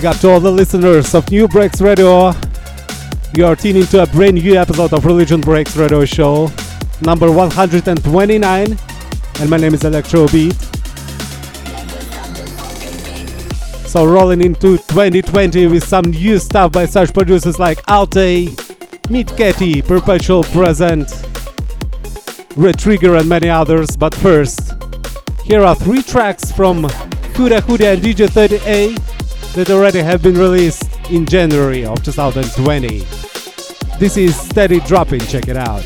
Big up to all the listeners of Nubreaks Radio. You are tuning to a brand new episode of Religion Breaks Radio Show, number 129, and my name is ElectroBiT. So rolling into 2020 with some new stuff by such producers like Alte, Meat Katie, Perpetual Present, Retrigger and many others. But first, here are three tracks from Huda Huda and DJ 30A that already have been released in January of 2020. This is Steady Dropping, check it out.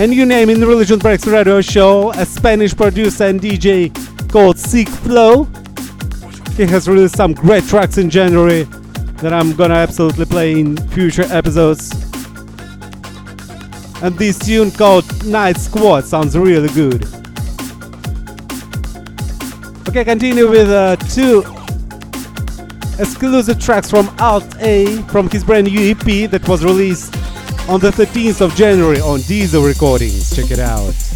and you name in Religion Breaks Radio Show a Spanish producer and DJ called Seek Flow. He has released some great tracks in January that I'm gonna absolutely play in future episodes. And this tune called Night Squad sounds really good. Okay, continue with uh, two exclusive tracks from Alt A from his brand new EP that was released on the 13th of January on Diesel Recordings. Check it out.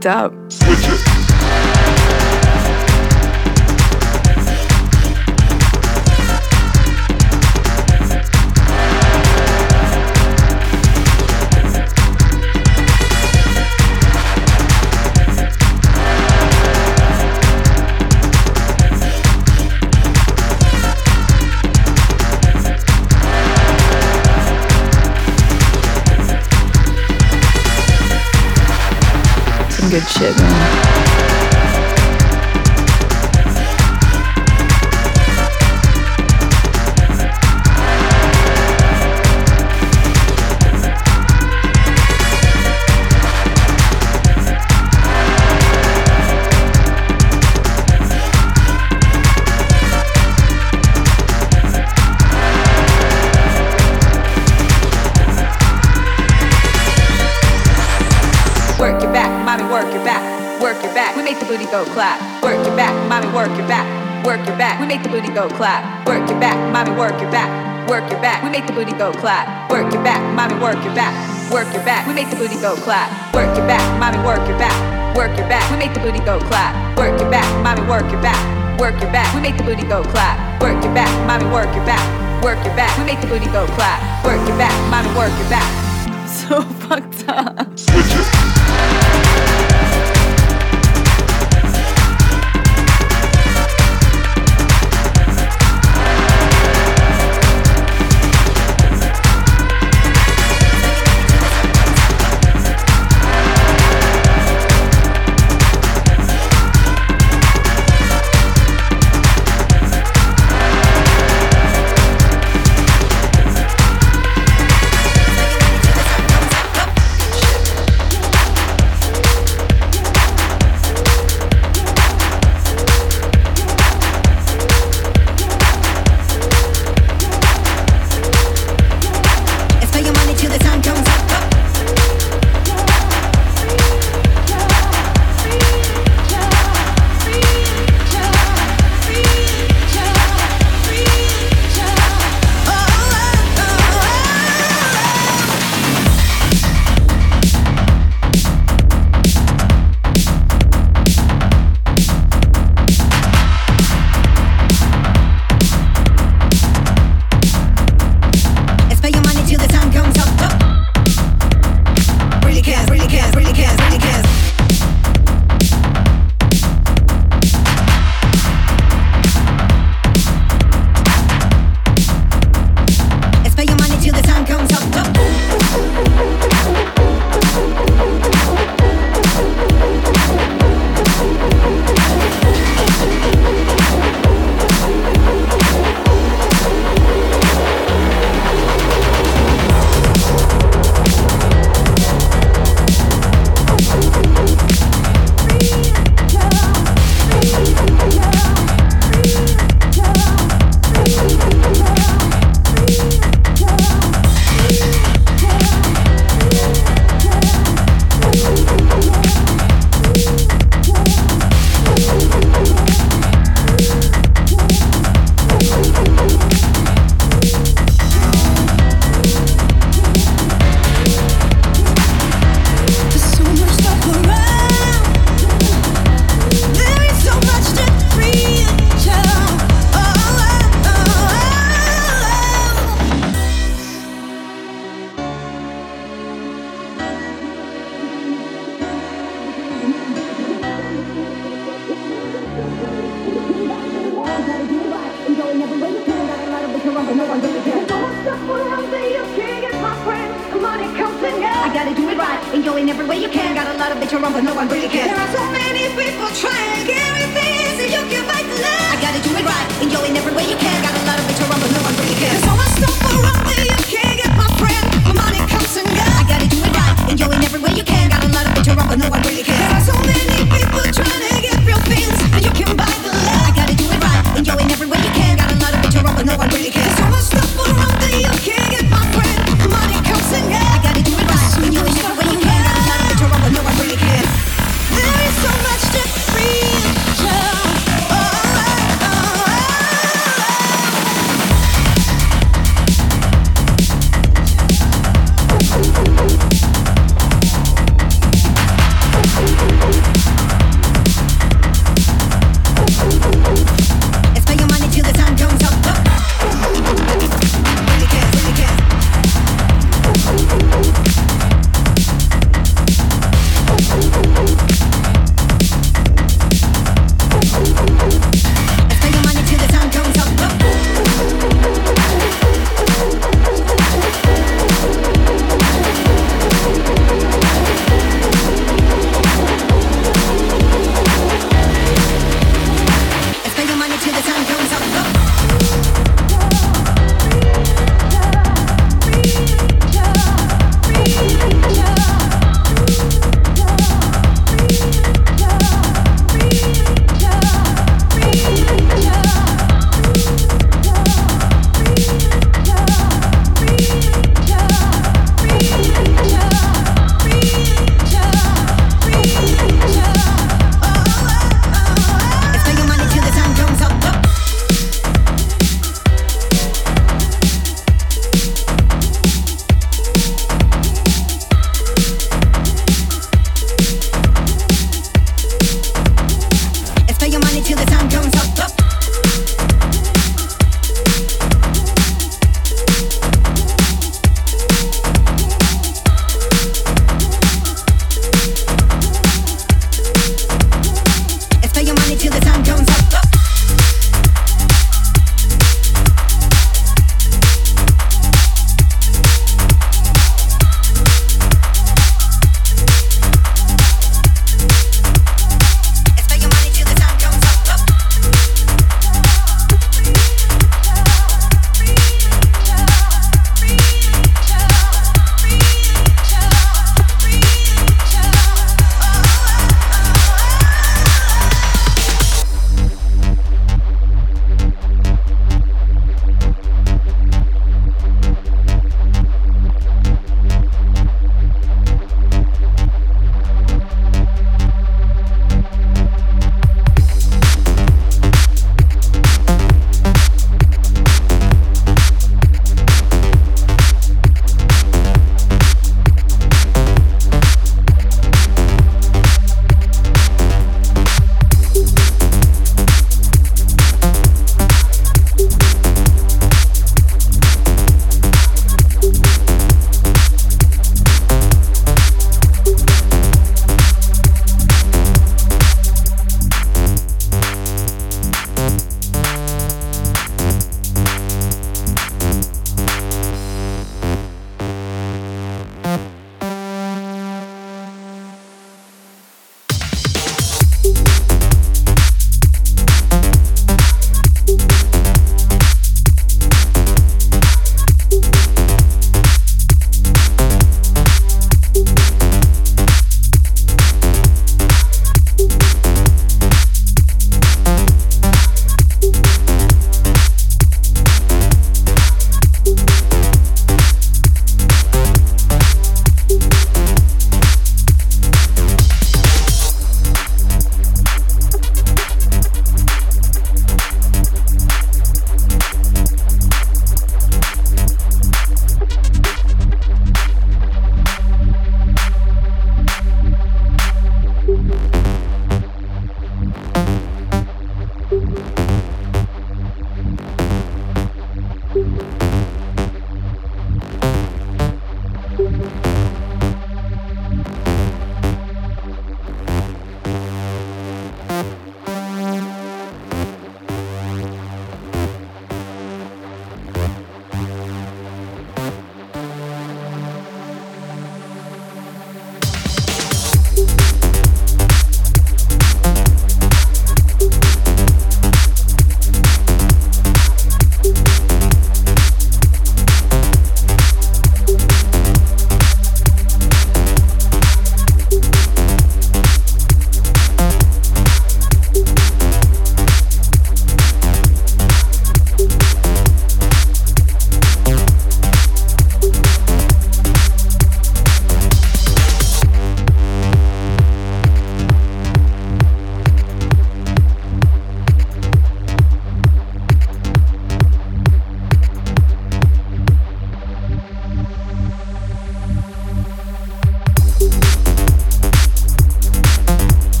Fucked up. Clap. Work your back, mommy, work your back. Work your back. We make the booty go clap. Work your back, mommy, work your back. Work your back. We make the booty go clap. Work your back, mommy, work your back. Work your back. We make the booty go clap. Work your back, mommy, work your back. Work your back. We make the booty go clap. Work your back, mommy, work your back. Work your back. We make the booty go clap. Work your back, mommy, work your back. Work your back. We make the booty go clap. Work your back, mommy, work your back. So fucked up.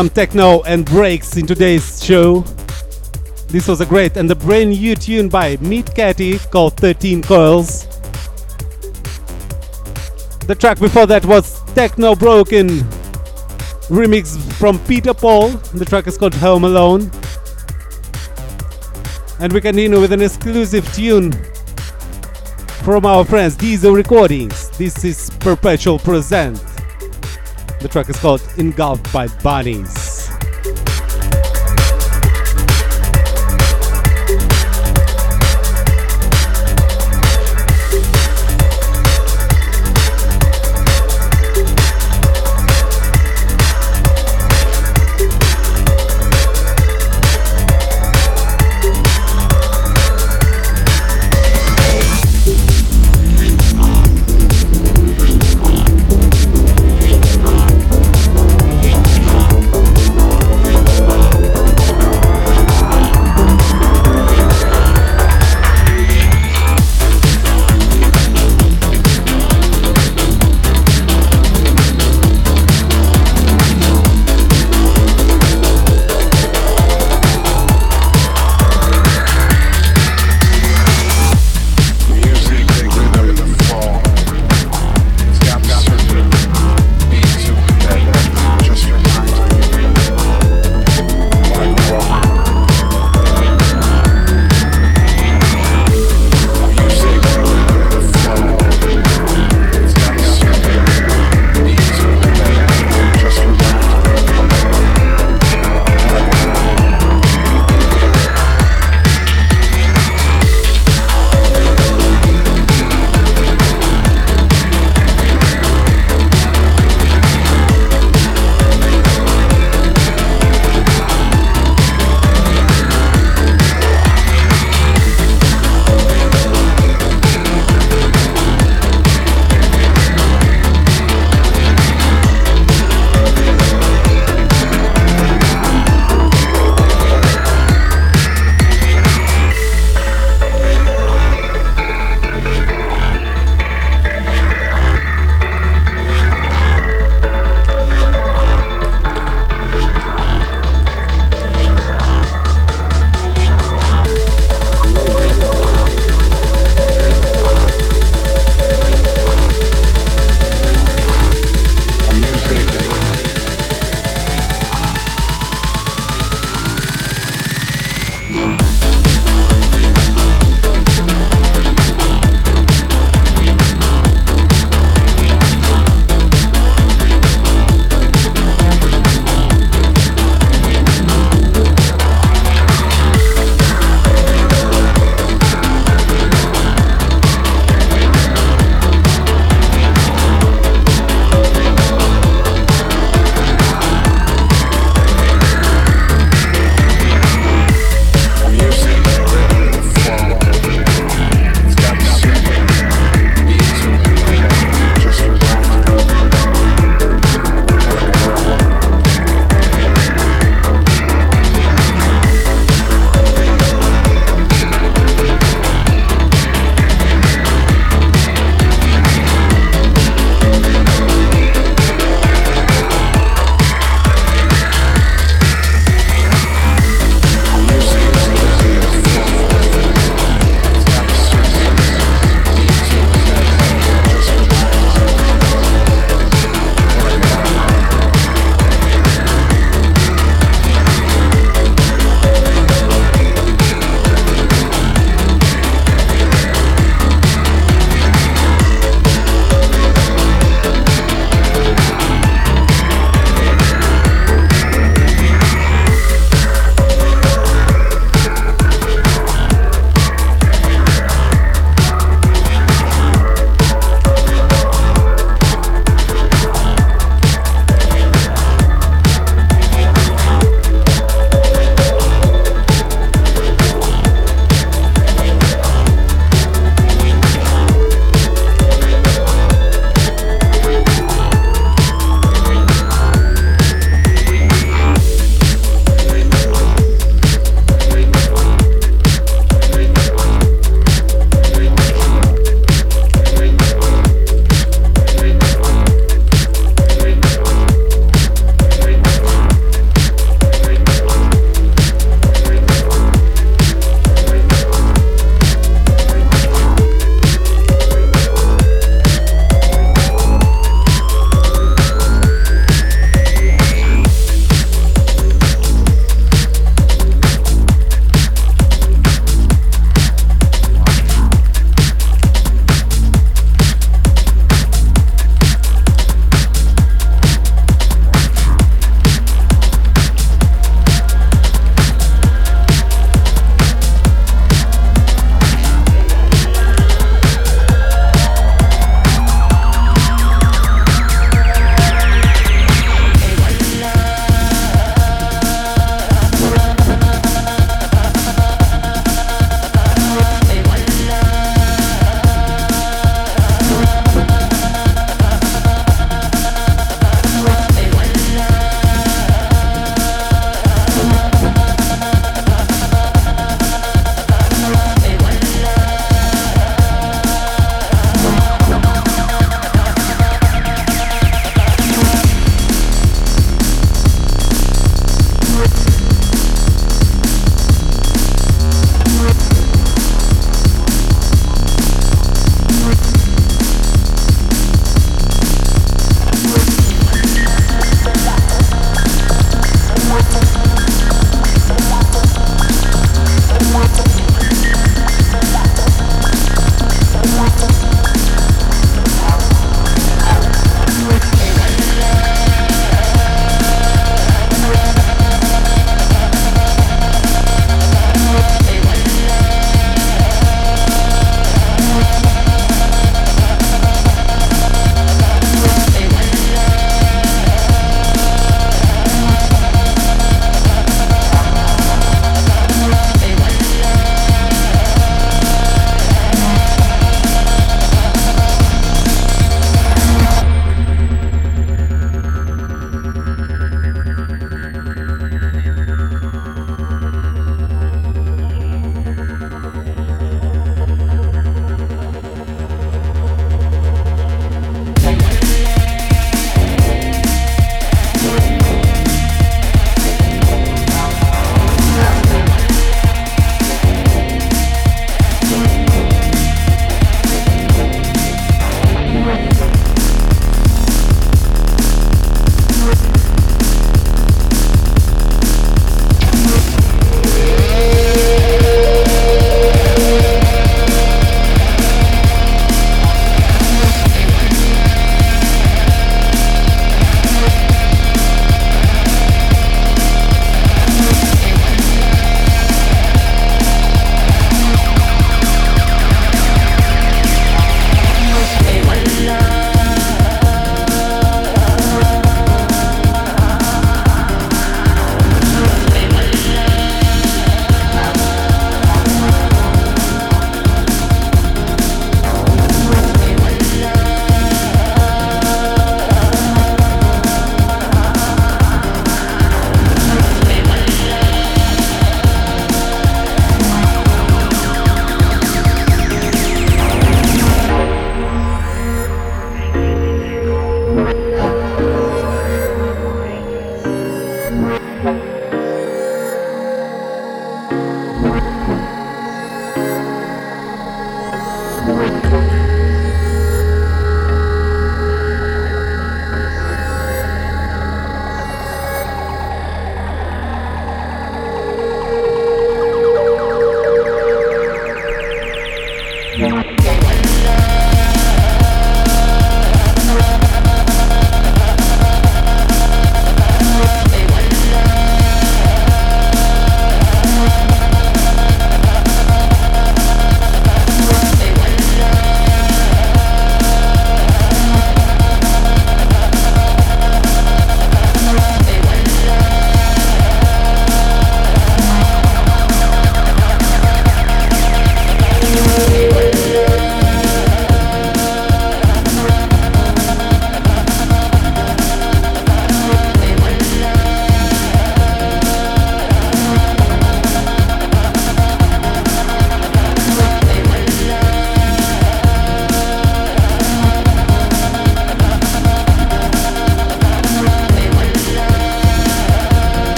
Some techno and breaks in today's show. This was a great and a brand new tune by Meat Katie called 13 Coils. The track before that was Techno Broken remix from Peter Paul. The track is called Home Alone. And we continue with an exclusive tune from our friends Diesel Recordings. This is Perpetual Present. The track is called Engulfed by Bunnies.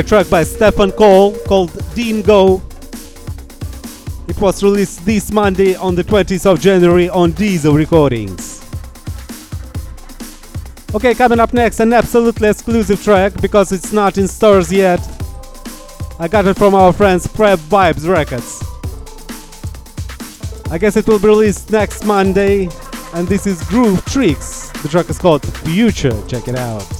A track by Stefan Cole called Dean Go. It was released this Monday on the 20th of January on Diesel Recordings. Okay, coming up next, an absolutely exclusive track because it's not in stores yet. I got it from our friends Prep Vibes Records. I guess it will be released next Monday, and this is Groove Tricks. The track is called Future. Check it out.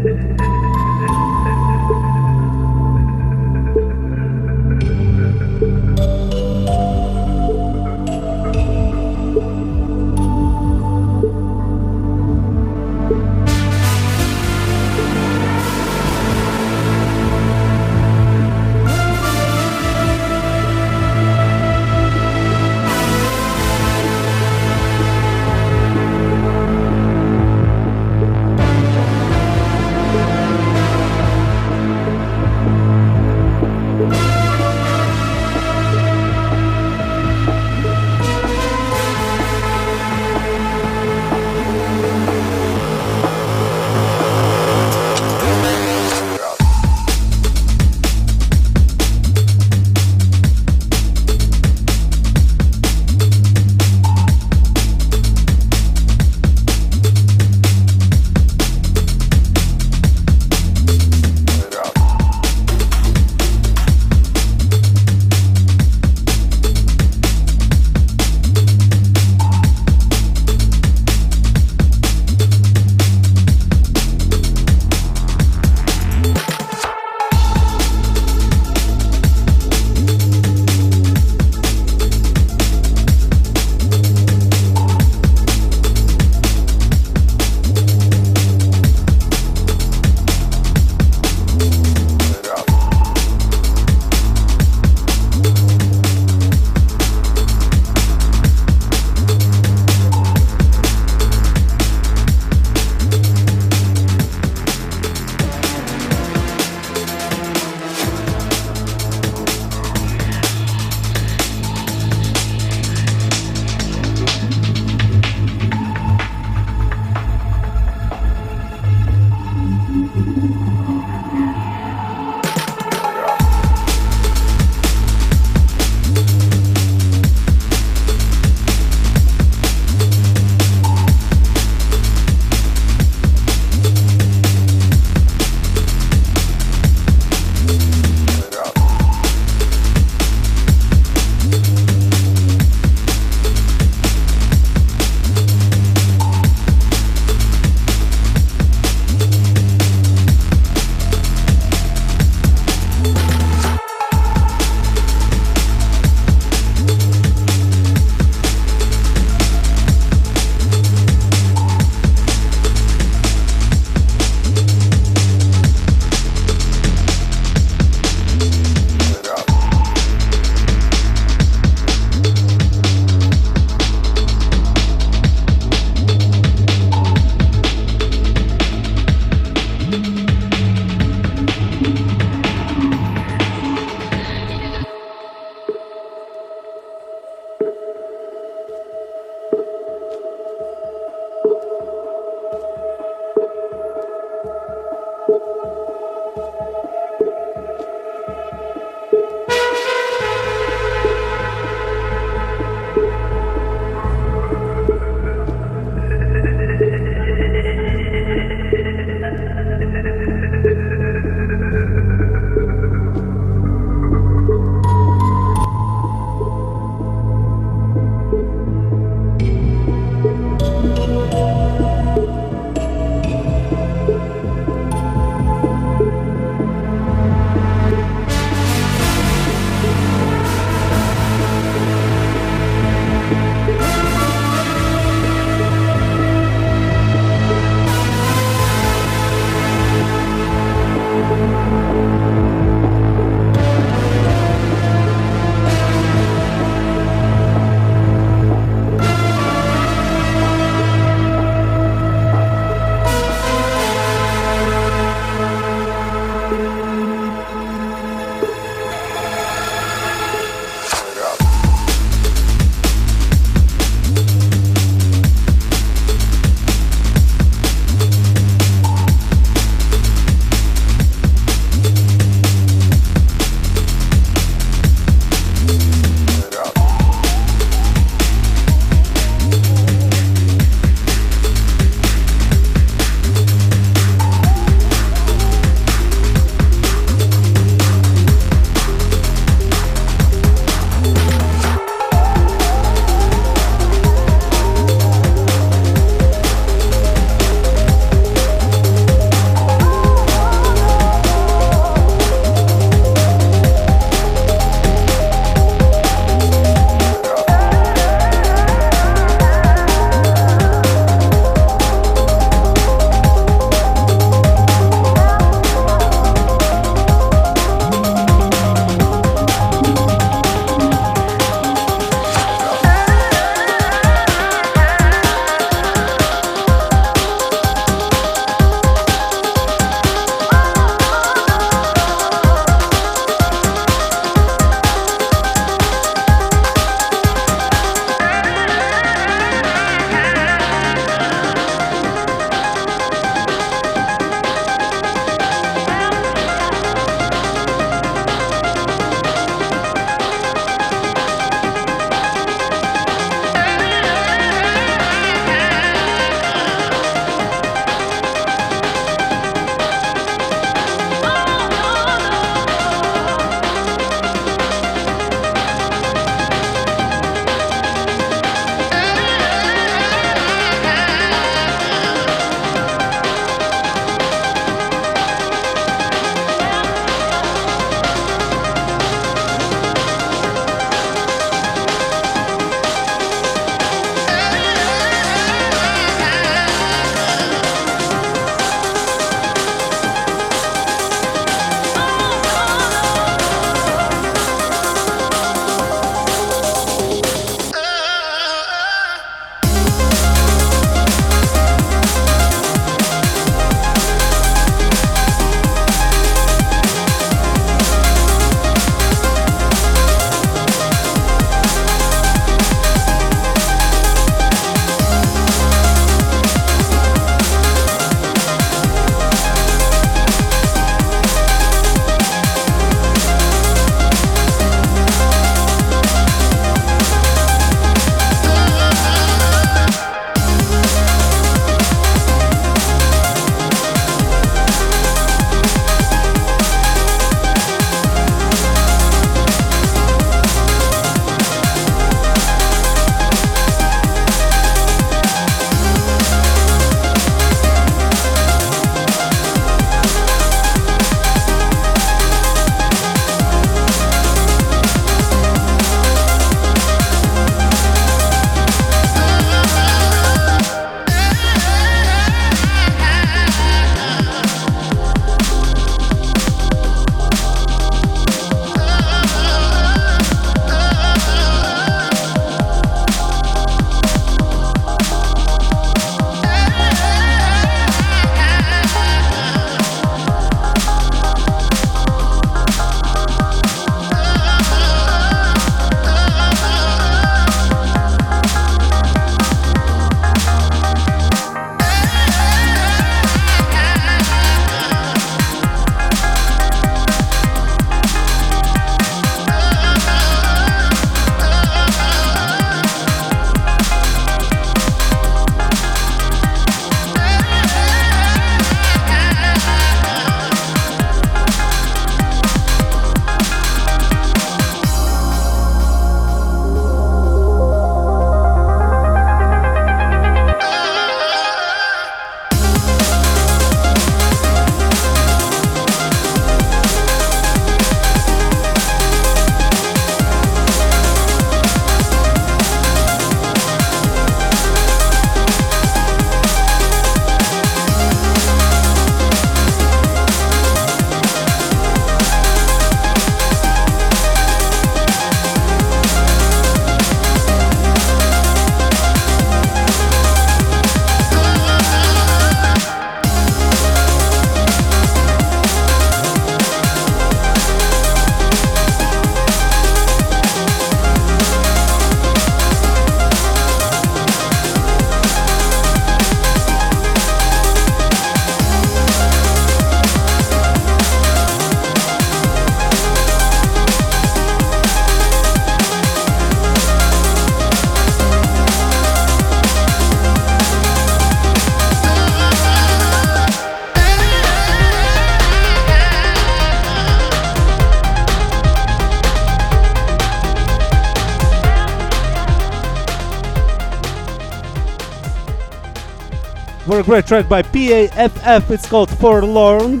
For a great track by PAFF. It's called Forlorn.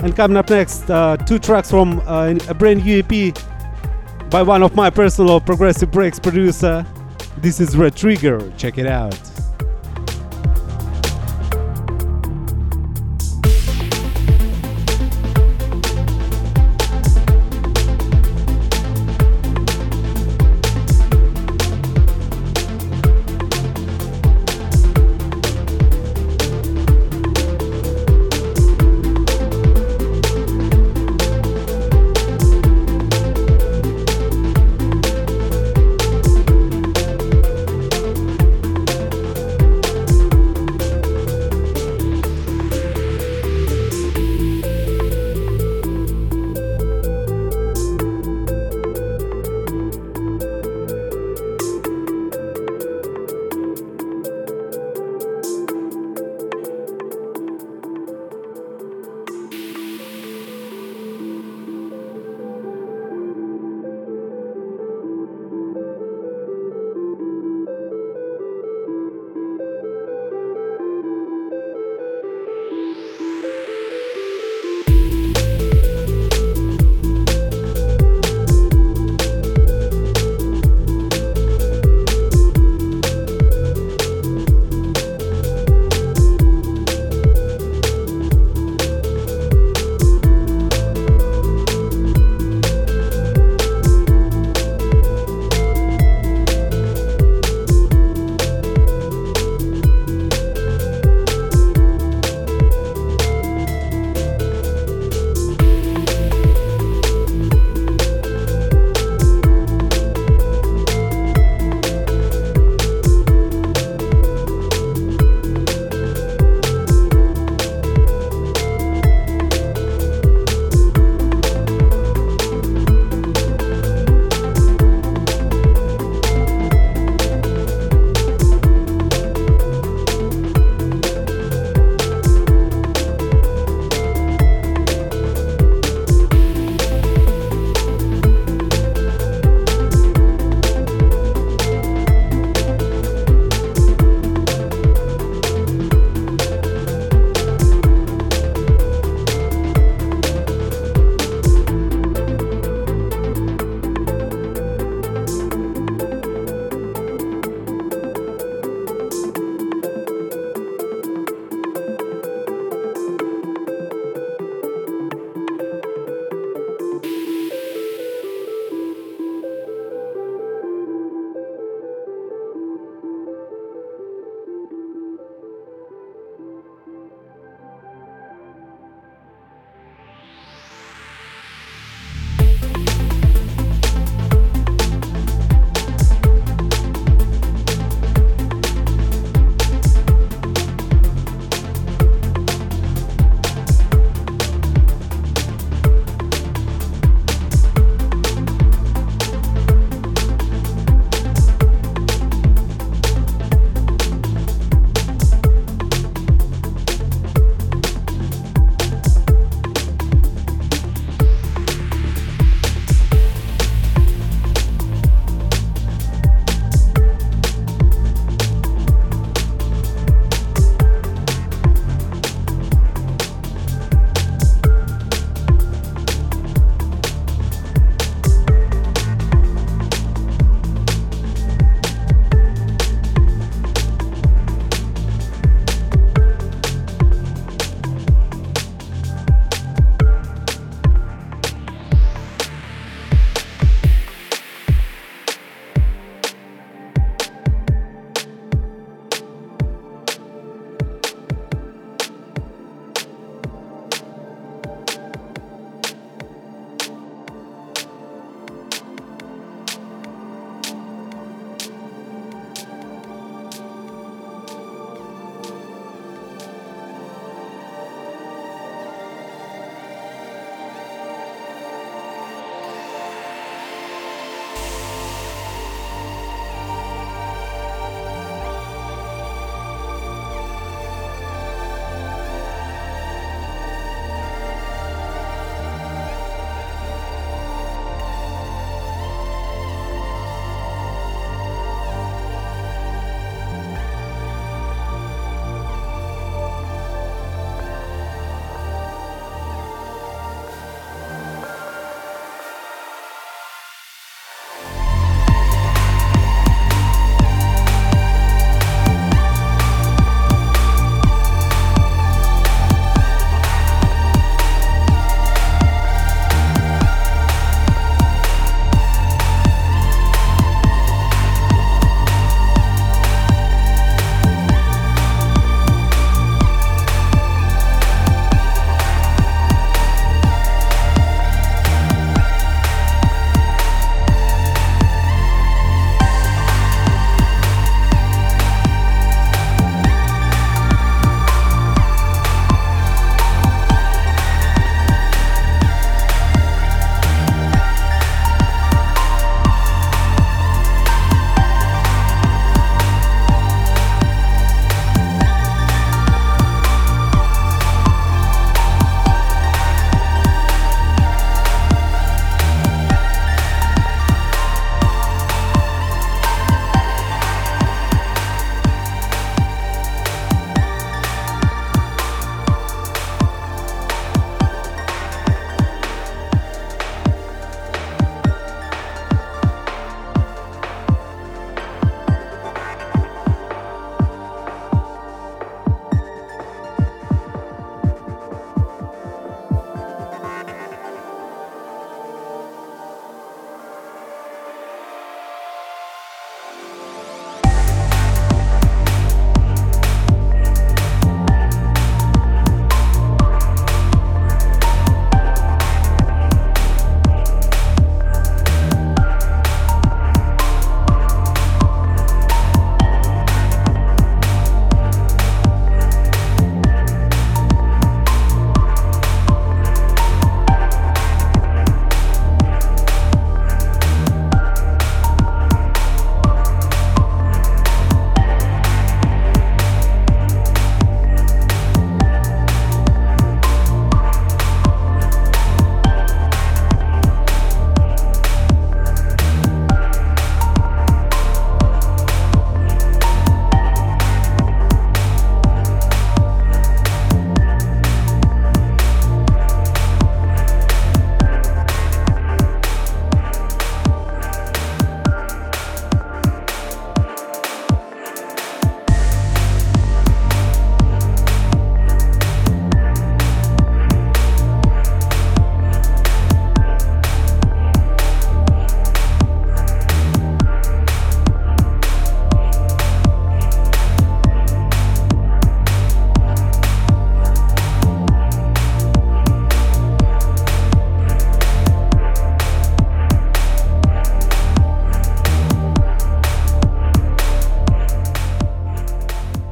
And coming up next, uh, two tracks from uh, a brand new EP by one of my personal progressive breaks producer. This is Red Trigger. Check it out.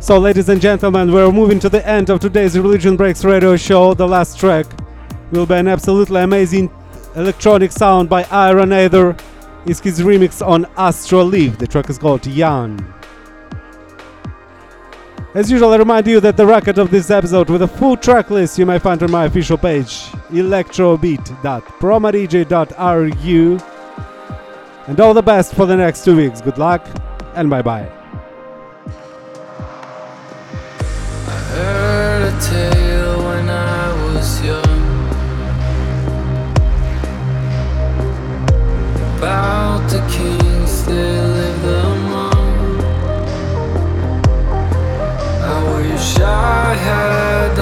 So, ladies and gentlemen, we're moving to the end of today's Religion Breaks radio show. The last track will be an absolutely amazing electronic sound by Iron Aether. It's his remix on Astro Leaf. The track is called Yan. As usual, I remind you that the record of this episode with a full track list you may find on my official page, electrobeat.promodj.ru. And all the best for the next two weeks. Good luck and bye bye. Tale when I was young about the kings lived among. I wish I had